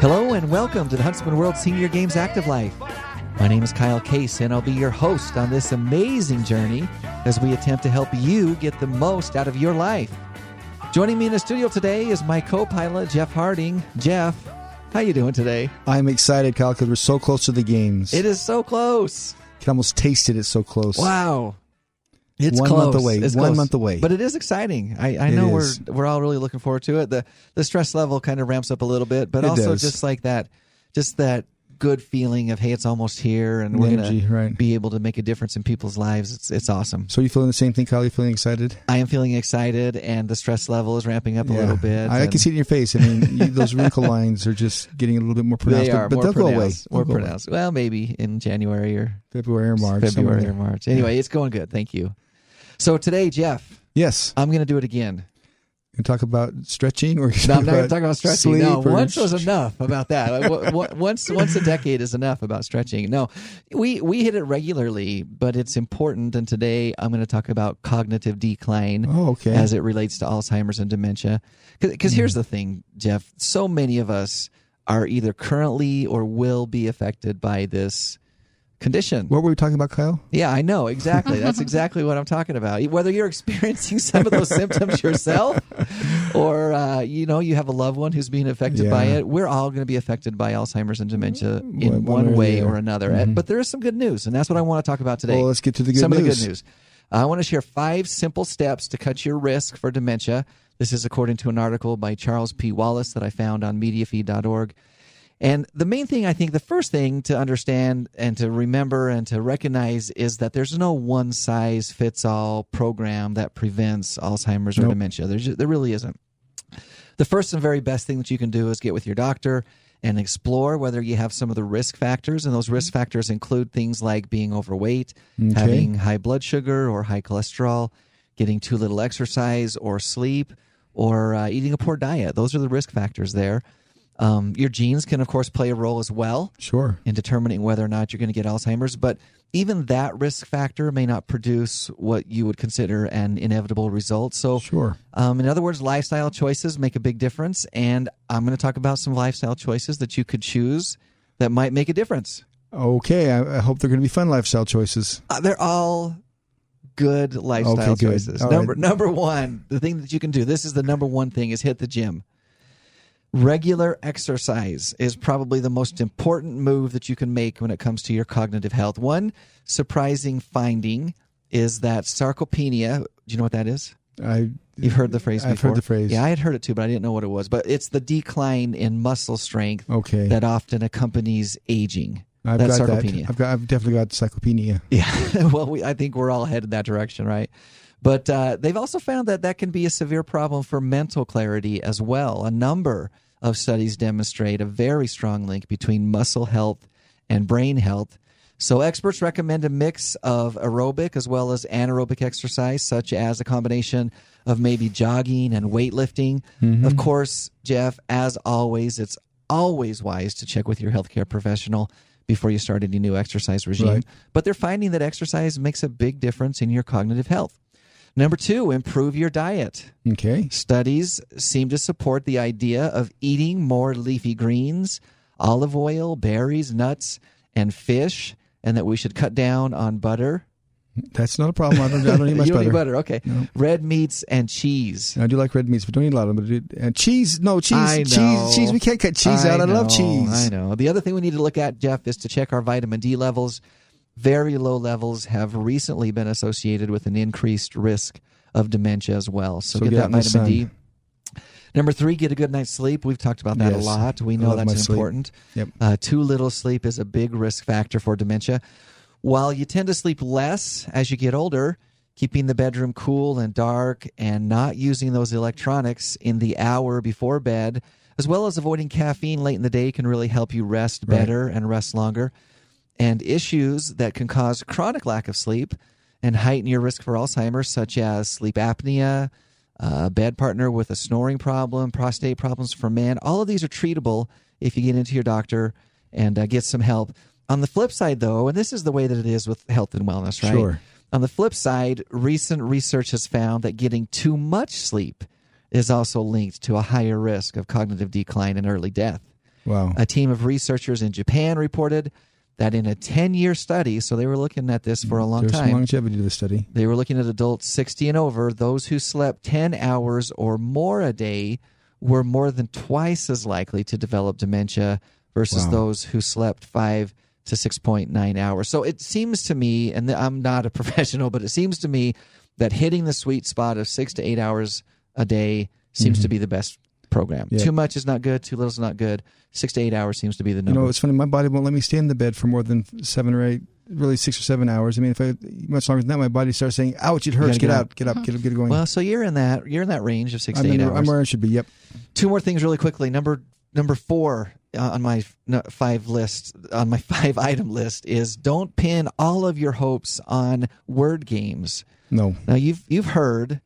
Hello and welcome to the Huntsman World Senior Games Active Life. My name is Kyle Case, and I'll be your host on this amazing journey as we attempt to help you get the most out of your life. Joining me in the studio today is my co-pilot Jeff Harding. Jeff, how you doing today? I'm excited, Kyle, because we're so close to the games. It is so close. can almost taste it. It's so close. Wow. It's One close. month away. It's One close. month away. But it is exciting. I, I It know is. we're we're all really looking forward to it. The the stress level kind of ramps up a little bit, but It also does. just like that just that good feeling of hey, it's almost here and we're energy, gonna right. be able to make a difference in people's lives. It's it's awesome. So you feeling the same thing, Kyle? You feeling excited? I am feeling excited and the stress level is ramping up a little bit. I, I and can see it in your face. I mean, you, those wrinkle lines are just getting a little bit more pronounced. they but- are but more they'll go away. pronounced. More They'll go away. pronounced. Well, maybe in January or February or March. February or there. March. Anyway, it's going good. Thank you. So today, Jeff, Yes. I'm going to do it again. You talk about stretching or No, I'm not going to talk about stretching. No, or- once was enough about that. Like, w- w- once, once a decade is enough about stretching. No, we we hit it regularly, but it's important. And today I'm going to talk about cognitive decline Oh, okay. as it relates to Alzheimer's and dementia. Because here's hmm. the thing, Jeff. So many of us are either currently or will be affected by this condition. What were we talking about, Kyle? Yeah, I know exactly. That's exactly what I'm talking about. Whether you're experiencing some of those symptoms yourself, or uh, you know you have a loved one who's being affected by it, we're all going to be affected by Alzheimer's and dementia in one one, way or way or other. another. Mhm. But there is some good news, and that's what I want to talk about today. Well, let's get to the good some of the good news. I want to share five simple steps to cut your risk for dementia. This is according to an article by Charles P. Wallace that I found on MediaFeed.org. And the main thing, I think, the first thing to understand and to remember and to recognize is that there's no one size fits all program that prevents Alzheimer's or dementia. There's, there really isn't. The first and very best thing that you can do is get with your doctor and explore whether you have some of the risk factors. And those risk factors include things like being overweight, Okay. having high blood sugar or high cholesterol, getting too little exercise or sleep, or uh, eating a poor diet. Those are the risk factors there. Um, your genes can, of course, play a role as well Sure. in determining whether or not you're going to get Alzheimer's. But even that risk factor may not produce what you would consider an inevitable result. So, Sure. um, in other words, lifestyle choices make a big difference. And I'm going to talk about some lifestyle choices that you could choose that might make a difference. Okay. I, I hope they're going to be fun lifestyle choices. Uh, they're all good lifestyle Okay, good. choices. All number right. number one, the thing that you can do. This is the number one thing: is hit the gym. Regular exercise is probably the most important move that you can make when it comes to your cognitive health. One surprising finding is that sarcopenia. Do you know what that is? I You've heard the phrase I've before. heard the phrase. Yeah, I had heard it too, but I didn't know what it was. But it's the decline in muscle strength Okay. that often accompanies aging. I've That's got sarcopenia. that. I've got. I've definitely got sarcopenia. Yeah, well, we, I think we're all headed that direction, right? But uh, they've also found that that can be a severe problem for mental clarity as well. A number of studies demonstrate a very strong link between muscle health and brain health. So, experts recommend a mix of aerobic as well as anaerobic exercise, such as a combination of maybe jogging and weightlifting. Of course, Jeff, as always, it's always wise to check with your healthcare professional before you start any new exercise regime. Right. But they're finding that exercise makes a big difference in your cognitive health. Number two, improve your diet. Okay. Studies seem to support the idea of eating more leafy greens, olive oil, berries, nuts, and fish, and that we should cut down on butter. That's not a problem. I don't. I don't eat much you don't butter. eat butter, okay. Red meats and cheese. I do like red meats, but don't eat a lot of them. And uh, cheese, no cheese, I know. cheese, cheese. We can't cut cheese out. I love cheese. I know. The other thing we need to look at, Jeff, is to check our vitamin D levels. Very low levels have recently been associated with an increased risk of dementia as well. So, So get get that out in the vitamin D. Number three, get a good night's sleep. We've talked about that Yes. a lot. We know that's important. Yep. Uh, too little sleep is a big risk factor for dementia. While you tend to sleep less as you get older, keeping the bedroom cool and dark and not using those electronics in the hour before bed, as well as avoiding caffeine late in the day, can really help you rest Right. better and rest longer. And issues that can cause chronic lack of sleep and heighten your risk for Alzheimer's, such as sleep apnea, uh, bed partner with a snoring problem, prostate problems for men. All of these are treatable if you get into your doctor and uh, get some help. On the flip side, though, and this is the way that it is with health and wellness, right? Sure. On the flip side, recent research has found that getting too much sleep is also linked to a higher risk of cognitive decline and early death. Wow. A team of researchers in Japan reported that in a 10 year study, so they were looking at this for a mm-hmm. long There's time. some longevity to the study. They were looking at adults 60 and over. Those who slept 10 hours or more a day were more than twice as likely to develop dementia versus Wow. those who slept 5 to 6.9 hours. So it seems to me, and I'm not a professional, but it seems to me that hitting the sweet spot of 6 to 8 hours a day seems to mm-hmm. be the best program. Yeah. Too much is not good, too little is not good. 6 to 8 hours seems to be the number. You know, it's funny. My body won't let me stay in the bed for more than seven or eight, really six or seven hours. I mean, if I much longer than that, my body starts saying, "Ouch! It hurts. Get get out. Get up. Get up. Get going." well, so you're in that you're in that range of 6 I'm, to 8 in, hours. I'm where I should be. Yep. two more things really quickly. Number number four uh, on my five list on my five item list is don't pin all of your hopes on word games. No. Now you've you've heard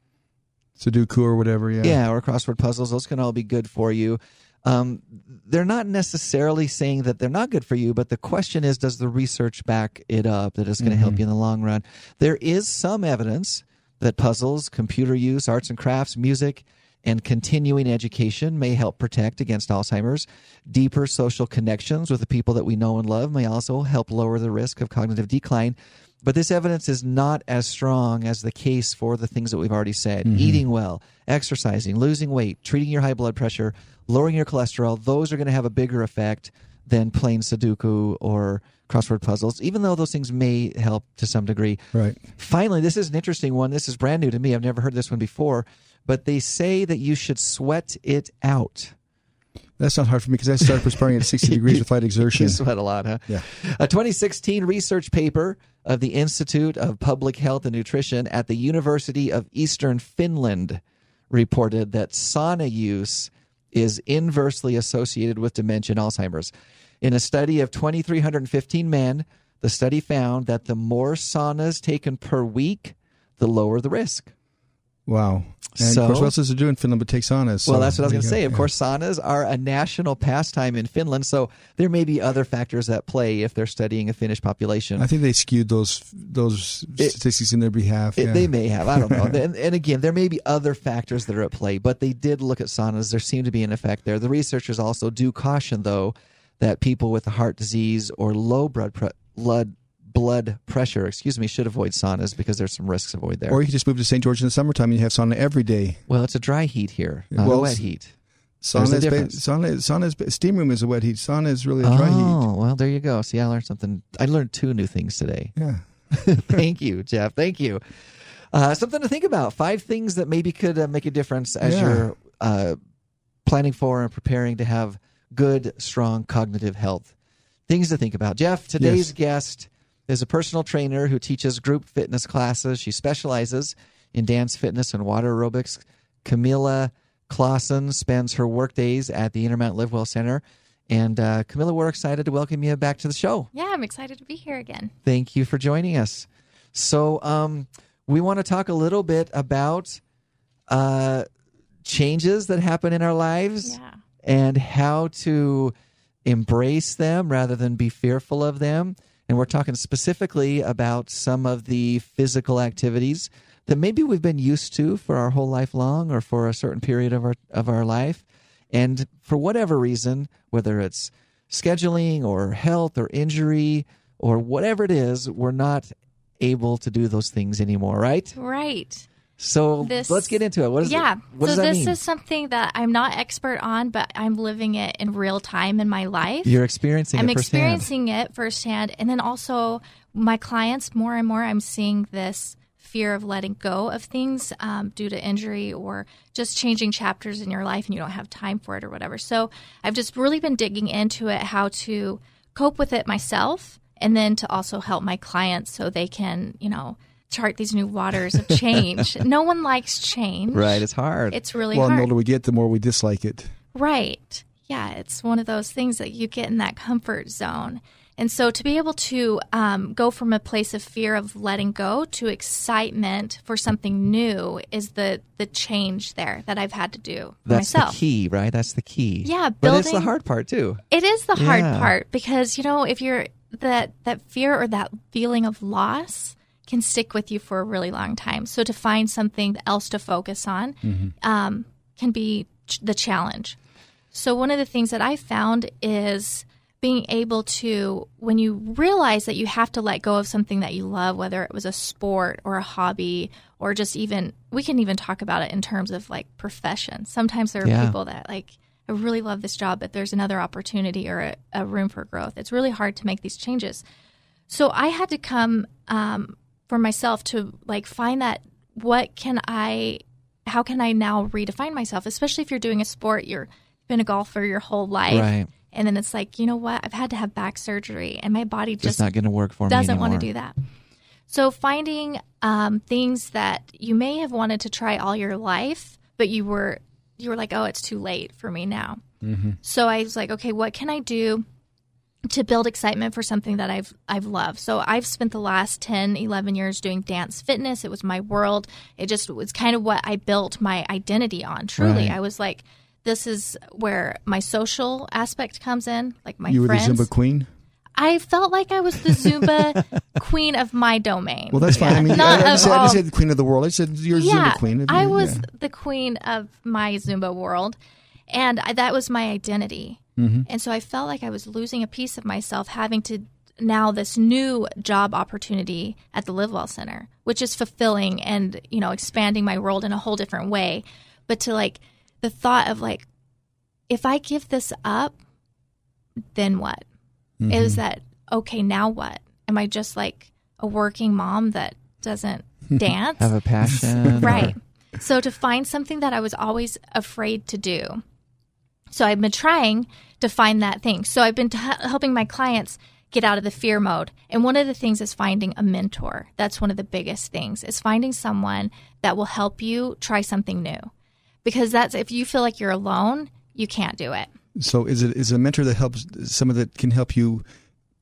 Sudoku or whatever. Yeah. yeah, or crossword puzzles. Those can all be good for you. Um, they're not necessarily saying that they're not good for you, but the question is, does the research back it up that it's going to help you in the long run? There is some evidence that puzzles, computer use, arts and crafts, music, and continuing education may help protect against Alzheimer's. Deeper social connections with the people that we know and love may also help lower the risk of cognitive decline. But this evidence is not as strong as the case for the things that we've already said mm-hmm. eating well, exercising, losing weight, treating your high blood pressure, lowering your cholesterol. Those are going to have a bigger effect than plain Sudoku or crossword puzzles, even though those things may help to some degree. Right. Finally, this is an interesting one. This is brand new to me. I've never heard this one before, but they say that you should sweat it out. That's not hard for me because I started perspiring at 60 degrees with light exertion. You sweat a lot, huh? Yeah. A 2016 research paper of the Institute of Public Health and Nutrition at the University of Eastern Finland reported that sauna use is inversely associated with dementia and Alzheimer's. In a study of 2,315 men, the study found that the more saunas taken per week, the lower the risk. Wow. And So- of course, what else is there doing in Finland but take saunas? So Well, that's what I was going to say. Of Yeah. course, saunas are a national pastime in Finland, so there may be other factors at play if they're studying a Finnish population. I think they skewed those those It- statistics in their behalf. It- yeah. They may have. I don't know. and, and again, there may be other factors that are at play, but they did look at saunas. There seemed to be an effect there. The researchers also do caution, though, that people with heart disease or low blood pre- blood blood pressure, excuse me, should avoid saunas because there's some risks avoid there. Or you can just move to St. George in the summertime and you have sauna every day. well, it's a dry heat here, not a wet heat. Sauna is, ba- sauna, sauna is ba- steam room is a wet heat. Sauna is really a dry heat. Oh, well, there you go. See, I learned something. I learned two new things today. Yeah. Thank you, Jeff. Thank you. Uh, something to think about. Five things that maybe could uh, make a difference as Yeah. you're uh, planning for and preparing to have good, strong cognitive health. Things to think about. Jeff, today's Yes. guest is a personal trainer who teaches group fitness classes. She specializes in dance fitness and water aerobics. Camilla Clausen spends her work days at the Intermountain Live Well Center. And uh, Camilla, we're excited to welcome you back to the show. Yeah, I'm excited to be here again. Thank you for joining us. So, um, we want to talk a little bit about uh, changes that happen in our lives Yeah. and how to embrace them rather than be fearful of them. And we're talking specifically about some of the physical activities that maybe we've been used to for our whole life long or for a certain period of our of our life. And for whatever reason, whether it's scheduling or health or injury or whatever it is, we're not able to do those things anymore, right? Right. So This- let's get into it. What is yeah. What so does that this mean? is something that I'm not expert on, but I'm living it in real time in my life. You're experiencing it. I'm it experiencing it firsthand. And then also, my clients, more and more, I'm seeing this fear of letting go of things um, due to injury or just changing chapters in your life and you don't have time for it or whatever. So, I've just really been digging into it, how to cope with it myself, and then to also help my clients so they can, you know, chart these new waters of change. no one likes change. Right, it's hard. It's really Well, the older we get, the more we dislike it. Right. Yeah, it's one of those things that you get in that comfort zone. And so to be able to um, go from a place of fear of letting go to excitement for something new is the the change there that I've had to do That's myself. the key, right? That's the key. Yeah, but it's the hard part too. It is the hard Yeah. part because you know if you're that that fear or that feeling of loss can stick with you for a really long time. So to find something else to focus on Mm-hmm. um, can be ch- the challenge. So, one of the things that I found is being able to, when you realize that you have to let go of something that you love, whether it was a sport or a hobby, or just even, we can even talk about it in terms of like profession. Sometimes there are Yeah. people that like, I really love this job, but there's another opportunity or a, a room for growth. It's really hard to make these changes. So I had to come um, for myself to like find that what can I, how can I now redefine myself? Especially if you're doing a sport, you're been a golfer your whole life, Right. and then it's like you know what? I've had to have back surgery, and my body Just, just not going to work for me doesn't want to do that. So finding um, things that you may have wanted to try all your life, but you were you were like, oh, it's too late for me now. So I was like, okay, what can I do to build excitement for something that I've I've loved. So I've spent the last 10, 11 years doing dance fitness. It was my world. It just was kind of what I built my identity on. Truly, Right. I was like this is where my social aspect comes in, like my you were friends. the Zumba queen. I felt like I was the Zumba queen of my domain. Well, that's fine. I mean, Not I, I, said, I all- just said the queen of the world. I said you're yeah, Zumba queen. I Yeah. was the queen of my Zumba world, and I, that was my identity. Mm-hmm. And so I felt like I was losing a piece of myself, having to now this new job opportunity at the Live Well Center, which is fulfilling and you know expanding my world in a whole different way. But to like the thought of like, if I give this up, then what? Mm-hmm. Is that okay? Now what? Am I just like a working mom that doesn't dance? Have a passion. right. So to find something that I was always afraid to do. So I've been trying to find that thing. So I've been t- helping my clients get out of the fear mode. And one of the things is finding a mentor. That's one of the biggest things is finding someone that will help you try something new. Because that's if you feel like you're alone, you can't do it. So is it is a mentor that helps someone that can help you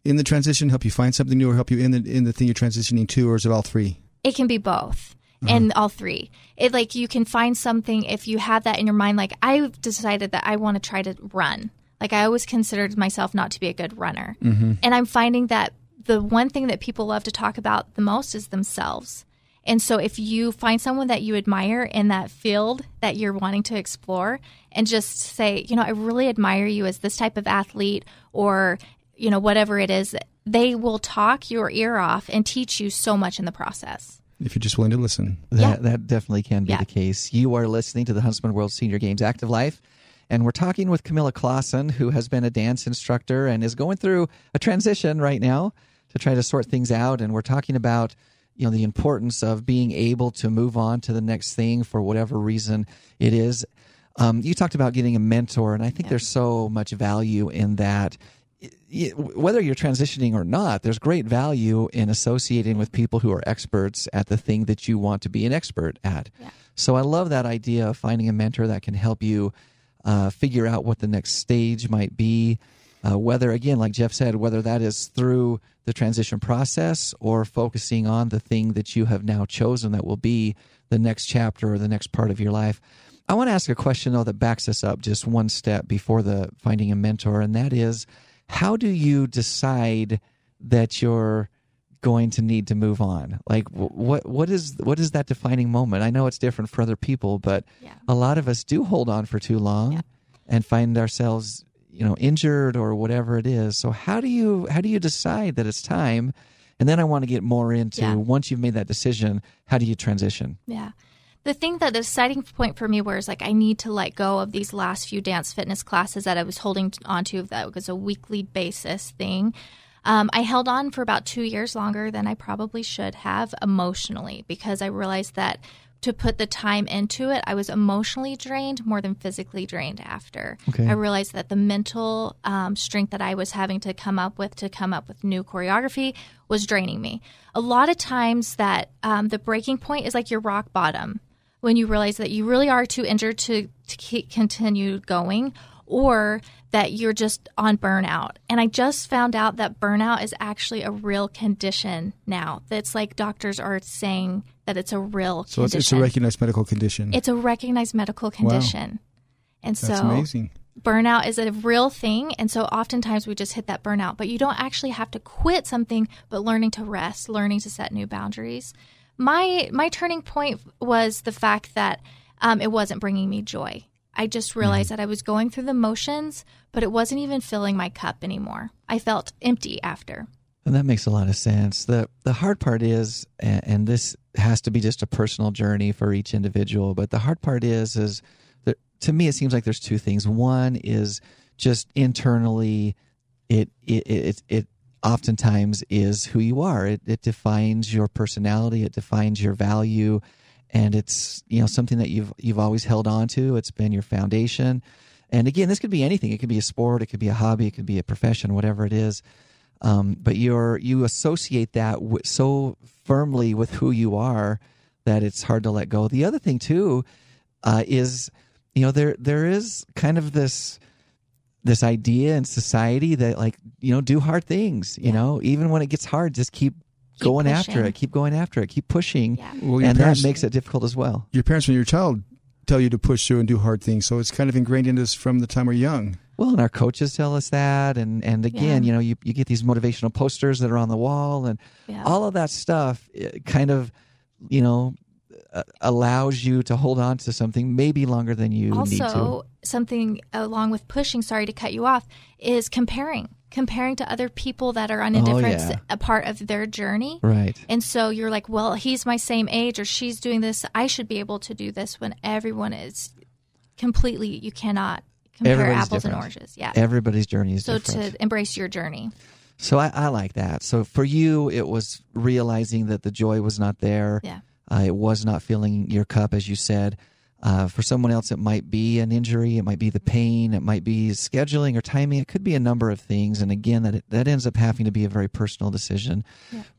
in the transition, help you find something new, or help you in the in the thing you're transitioning to, or is it all three? It can be both Uh-huh. and all three. It like you can find something if you have that in your mind. Like I've decided that I want to try to run. Like I always considered myself not to be a good runner, mm-hmm. and I'm finding that the one thing that people love to talk about the most is themselves. And so if you find someone that you admire in that field that you're wanting to explore and just say, you know, I really admire you as this type of athlete or, you know, whatever it is, they will talk your ear off and teach you so much in the process. If you're just willing to listen. That, Yeah. that definitely can be Yeah. the case. You are listening to the Huntsman World Senior Games Active Life, and we're talking with Camilla Clausen, who has been a dance instructor and is going through a transition right now to try to sort things out. And we're talking about you know the importance of being able to move on to the next thing for whatever reason it is. Um, you talked about getting a mentor, and I think there's so much value in that. Whether you're transitioning or not, there's great value in associating with people who are experts at the thing that you want to be an expert at. So I love that idea of finding a mentor that can help you uh, figure out what the next stage might be. Uh, whether, again, like Jeff said, whether that is through the transition process or focusing on the thing that you have now chosen that will be the next chapter or the next part of your life. I want to ask a question, though, that backs us up just one step before the finding a mentor, and that is how do you decide that you're going to need to move on like what what is what is that defining moment i know it's different for other people but Yeah. a lot of us do hold on for too long and find ourselves you know injured or whatever it is so how do you how do you decide that it's time and then i want to get more into Yeah. once you've made that decision how do you transition Yeah. The thing that the deciding point for me was like I need to let go of these last few dance fitness classes that I was holding onto that was a weekly basis thing. Um, I held on for about two years longer than I probably should have emotionally because I realized that to put the time into it, I was emotionally drained more than physically drained after. Okay. I realized that the mental um, strength that I was having to come up with to come up with new choreography was draining me. A lot of times, that um, the breaking point is like your rock bottom when you realize that you really are too injured to, to keep, continue going or that you're just on burnout. And I just found out that burnout is actually a real condition now. That's like doctors are saying that it's a real condition. So it's, condition. it's a recognized medical condition. It's a recognized medical condition. Wow. And That's so amazing. burnout is a real thing and so oftentimes we just hit that burnout but you don't actually have to quit something but learning to rest learning to set new boundaries my my turning point was the fact that um, it wasn't bringing me joy. I just realized that I was going through the motions, but it wasn't even filling my cup anymore. I felt empty after. And that makes a lot of sense. The the hard part is and, and this has to be just a personal journey for each individual, but the hard part is is that to me it seems like there's two things. One is just internally it it it, it oftentimes is who you are. It, it defines your personality. It defines your value, and it's you know something that you've you've always held on to. It's been your foundation. And again, this could be anything. It could be a sport. It could be a hobby. It could be a profession. Whatever it is. Um, but you're you associate that so firmly with who you are that it's hard to let go. The other thing too uh, is you know there there is kind of this this idea in society that like you know do hard things you know even when it gets hard just keep, Keep going after it keep going after it keep pushing Yeah. Well, your and parents- that makes it difficult as well Your parents, when you're a child, tell you to push through and do hard things. So it's kind of ingrained in us from the time we're young. well and our coaches tell us that and and again Yeah. you know you, you get these motivational posters that are on the wall and Yeah. all of that stuff eh, kind of you know uh, allows you to hold on to something maybe longer than you need to. Also something along with pushing sorry to cut you off is comparing. Comparing to other people that are on a Oh, different yeah. a part of their journey. Right. And so you're like well he's my same age or she's doing this. I should be able to do this when everyone is completely you cannot compare Everybody's apples and oranges. Yeah. Everybody's journey is so different. to embrace your journey. So I, I like that. So for you, it was realizing that the joy was not there. Yeah. Uh, it was not filling your cup, as you said. Uh, for someone else, it might be an injury. It might be the pain. It might be scheduling or timing. It could be a number of things. And again, that that ends up having to be a very personal decision.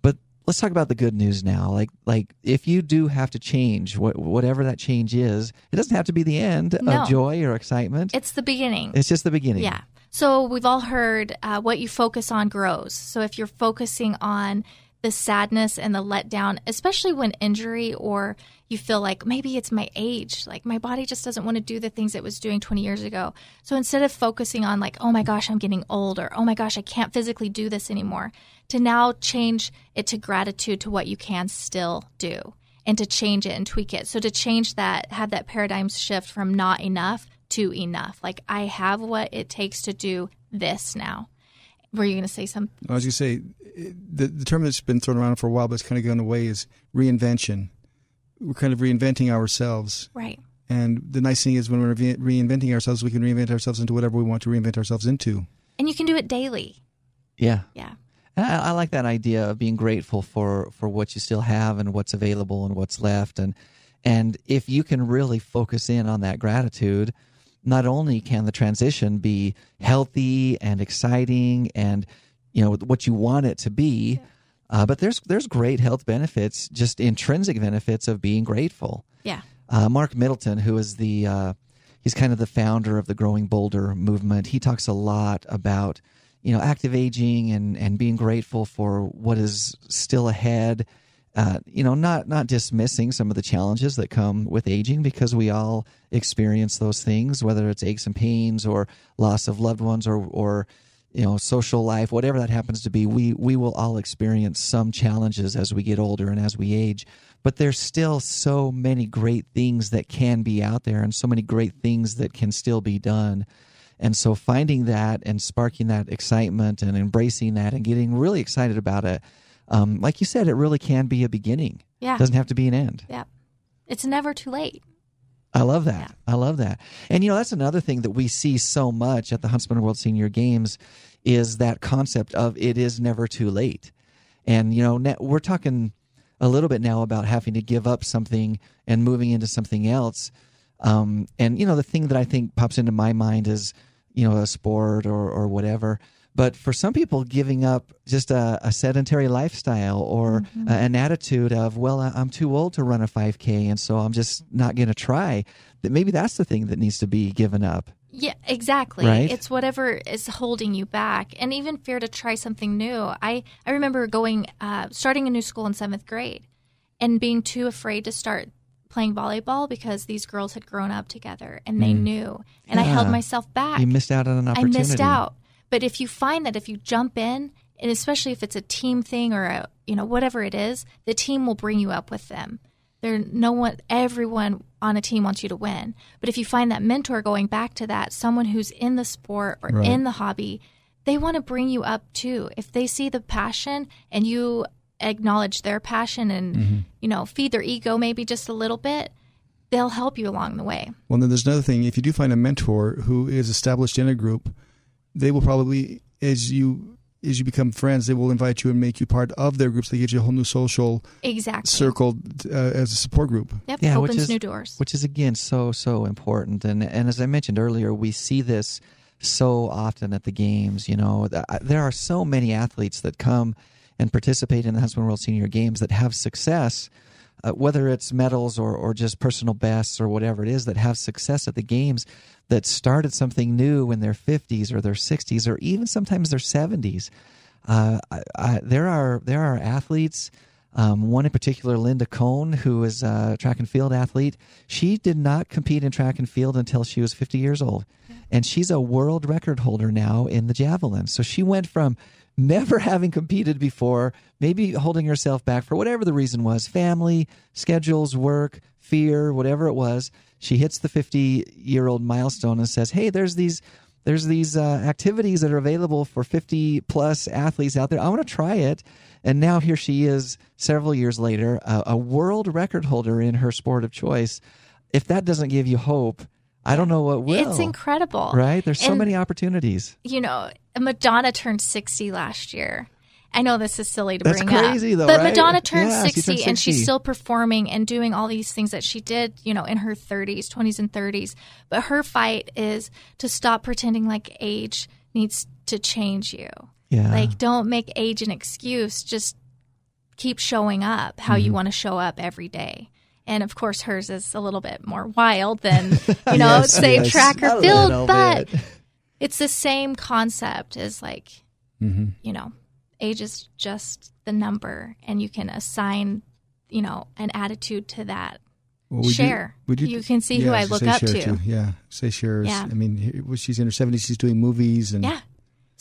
But let's talk about the good news now. Like like if you do have to change, what, whatever that change is, it doesn't have to be the end No. of joy or excitement. it's the beginning it's just the beginning. Yeah. So we've all heard uh, what you focus on grows. So if you're focusing on the sadness and the letdown, especially when injury or you feel like maybe it's my age, like my body just doesn't want to do the things it was doing 20 years ago. So instead of focusing on like, oh my gosh, I'm getting old or oh my gosh, I can't physically do this anymore, to now change it to gratitude to what you can still do and to change it and tweak it. So to change that, have that paradigm shift from not enough to enough. Like I have what it takes to do this now. Were you going to say something? I was going to say the, the term that's been thrown around for a while, but it's kind of gone away is reinvention. We're kind of reinventing ourselves. Right. And the nice thing is when we're re- reinventing ourselves, we can reinvent ourselves into whatever we want to reinvent ourselves into. And you can do it daily. Yeah. Yeah. I, I like that idea of being grateful for for what you still have and what's available and what's left, and and if you can really focus in on that gratitude, not only can the transition be healthy and exciting and you know what you want it to be, uh, but there's there's great health benefits, just intrinsic benefits of being grateful. Yeah. Uh, Marc Middleton, who is the uh, he's kind of the founder of the Growing Bolder movement. He talks a lot about you know active aging and and being grateful for what is still ahead. Uh, you know, not not dismissing some of the challenges that come with aging because we all experience those things, whether it's aches and pains or loss of loved ones or or you know social life whatever that happens to be we we will all experience some challenges as we get older and as we age. But there's still so many great things that can be out there and so many great things that can still be done. And so finding that and sparking that excitement and embracing that and getting really excited about it um, like you said it really can be a beginning Yeah. It doesn't have to be an end Yeah. It's never too late. I love that. I love that. And you know, that's another thing that we see so much at the Huntsman World Senior Games is that concept of it is never too late. And you know, we're talking a little bit now about having to give up something and moving into something else. Um, and you know, the thing that I think pops into my mind is, you know, a sport or or whatever. But for some people, giving up just a, a sedentary lifestyle or a- an attitude of, well, I'm too old to run a 5K, and so I'm just not going to try. That maybe that's the thing that needs to be given up. Yeah, exactly. Right? It's whatever is holding you back, and even fear to try something new. I I remember going, uh, starting a new school in seventh grade, and being too afraid to start playing volleyball because these girls had grown up together and they knew, and I held Mm. Myself back. You missed out on an opportunity. I missed out. But if you find that if you jump in, and especially if it's a team thing or a, you know whatever it is, the team will bring you up with them. There, no one, everyone on a team wants you to win. But if you find that mentor going back to that, someone who's in the sport or Right. in the hobby, they want to bring you up too. If they see the passion and you acknowledge their passion and Mm-hmm. you know feed their ego maybe just a little bit, they'll help you along the way. Well, then there's another thing. If you do find a mentor who is established in a group, they will probably, as you as you become friends, they will invite you and make you part of their groups. They give you a whole new social Exactly. circle uh, as a support group. Yep. Yeah, which opens is- new doors. which is again so so important and and as i mentioned earlier we see this so often at the games you know there are so many athletes that come and participate in the huntsman world senior games that have success uh, whether it's medals or, or just personal bests or whatever it is that have success at the games that started something new in their 50s or their 60s or even sometimes their 70s uh, I, I, there are there are athletes um, one in particular, Linda Cohn, who is a track and field athlete. She did not compete in track and field until she was 50 years old. And she's a world record holder now in the javelin. So she went from never having competed before, maybe holding herself back for whatever the reason was family, schedules, work, fear, whatever it was. She hits the 50 year old milestone and says, Hey, there's these there's these uh, activities that are available for 50 plus athletes out there. I want to try it. And now here she is, several years later, a, a world record holder in her sport of choice. If that doesn't give you hope, I don't know what will. It's incredible. Right? There's so And- many opportunities. you know, Madonna turned 60 last year. I know this is silly to That's bring up. though, but right? Madonna turned, Yeah, 60, turned and she's still performing and doing all these things that she did, you know, in her 30s, 20s, and 30s. But her fight is to stop pretending like age needs to change you. Yeah. Like, don't make age an excuse. Just keep showing up how Mm-hmm. you want to show up every day. And of course, hers is a little bit more wild than, you know, Yes, say yes. track A or field, but bit. it's the same concept as like, Mm-hmm. you know, age is just the number, and you can assign, you know, an attitude to that. Well, we do- Share. we do- You can see who I look up Cher, to. too. Yeah, say Cher. is- Yeah. I mean, she's in her 70s. She's doing movies and Yeah.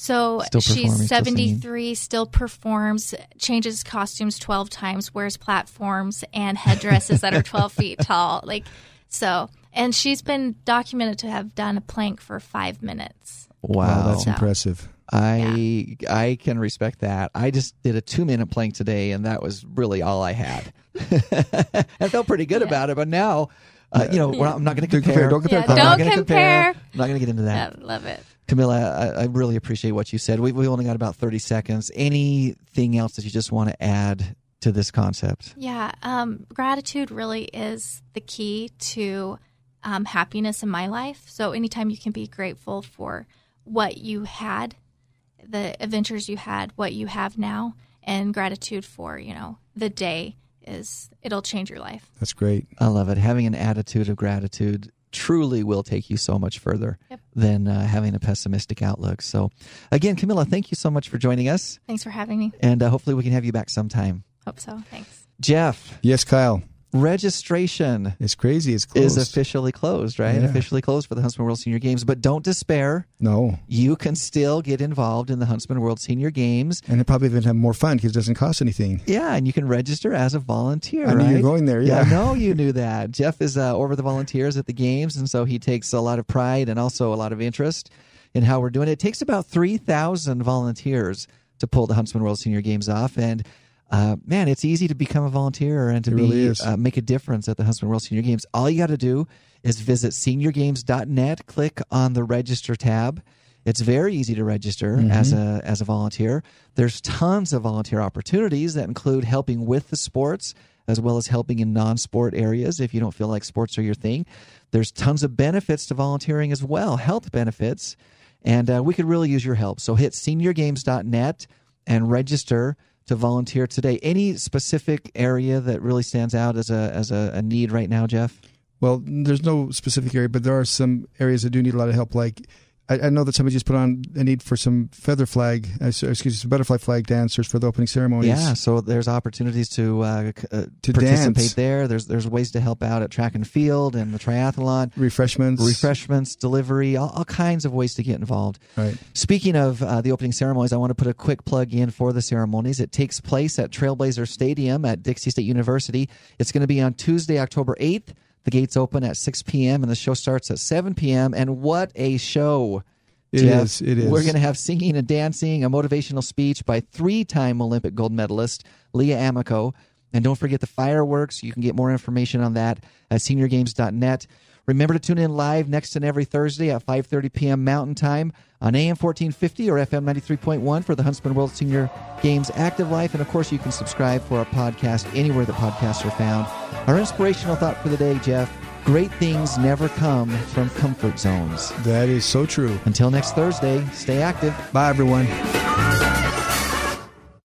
So Still she's 73, still performs, changes costumes 12 times, wears platforms and headdresses that are 12 feet tall. Like, so, and she's been documented to have done a plank for five minutes. Wow. wow, that's So- impressive. I I can respect that. I just did a two minute plank today, and that was really all I had. I felt pretty good Yeah. about it, but now, uh, you know, we're not- I'm not going to Don't compare, compare. don't compare. Yeah, I'm not don't gonna compare. I'm not going to get into that. I love it. Camilla, I, I really appreciate what you said. We, we only got about 30 seconds. Anything else that you just want to add to this concept? Yeah, um, gratitude really is the key to um, happiness in my life. So anytime you can be grateful for what you had, the adventures you had, what you have now, and gratitude for you know the day is it'll change your life. That's great. I love it. Having an attitude of gratitude truly will take you so much further Yep. than uh, having a pessimistic outlook. So, again, Camilla, thank you so much for joining us, Thanks for having me. and uh, hopefully we can have you back sometime. Hope so. Thanks. Jeff, Yes, Kyle. Registration It's crazy. It's closed. is officially closed, right? Yeah. Officially closed for the Huntsman World Senior Games, but don't despair. no. You can still get involved in the Huntsman World Senior Games. And it probably even have more fun because it doesn't cost anything. Yeah, and you can register as a volunteer. I knew you were going there, yeah. I know you knew that. Jeff is uh, over the volunteers at the games, and so he takes a lot of pride and also a lot of interest in how we're doing it. It takes about three thousand volunteers to pull the Huntsman World Senior Games off, and uh, man, it's easy to become a volunteer and to It be really. Uh, make a difference at the Huntsman World Senior Games. All you got to do is visit seniorgames.net, click on the register tab. It's very easy to register Mm-hmm. as a as a volunteer. There's tons of volunteer opportunities that include helping with the sports as well as helping in non-sport areas if you don't feel like sports are your thing. There's tons of benefits to volunteering as well, health benefits, and uh, we could really use your help. So hit seniorgames.net and register to volunteer today. Any specific area that really stands out as a as a, a need right now, Jeff? Well, there's no specific area, but there are some areas that do need a lot of help. Like I, I know that somebody just put on a need for some feather flag, uh, excuse me, some butterfly flag dancers for the opening ceremonies. Yeah, so there's opportunities to uh, uh, To participate dance. there. There's there's ways to help out at track and field and the triathlon, refreshments. refreshments, delivery, all, all kinds of ways to get involved. Right. Speaking of uh, the opening ceremonies, I want to put a quick plug in for the ceremonies. It takes place at Trailblazer Stadium at Dixie State University. It's going to be on Tuesday, October 8th. The gates open at 6 p.m. and the show starts at 7 p.m. And what a show! It Jeff. is, it is. We're going to have singing and dancing, a motivational speech by three time Olympic gold medalist Leah Amico. And don't forget the fireworks. You can get more information on that at seniorgames.net. Remember to tune in live next and every Thursday at 5:30 p.m. Mountain Time on AM 1450 or FM 93.1 for the Huntsman World Senior Games Active Life. And of course, you can subscribe for our podcast anywhere that podcasts are found. Our inspirational thought for the day, Jeff: Great things never come from comfort zones. That is so true. Until next Thursday, stay active. Bye, everyone.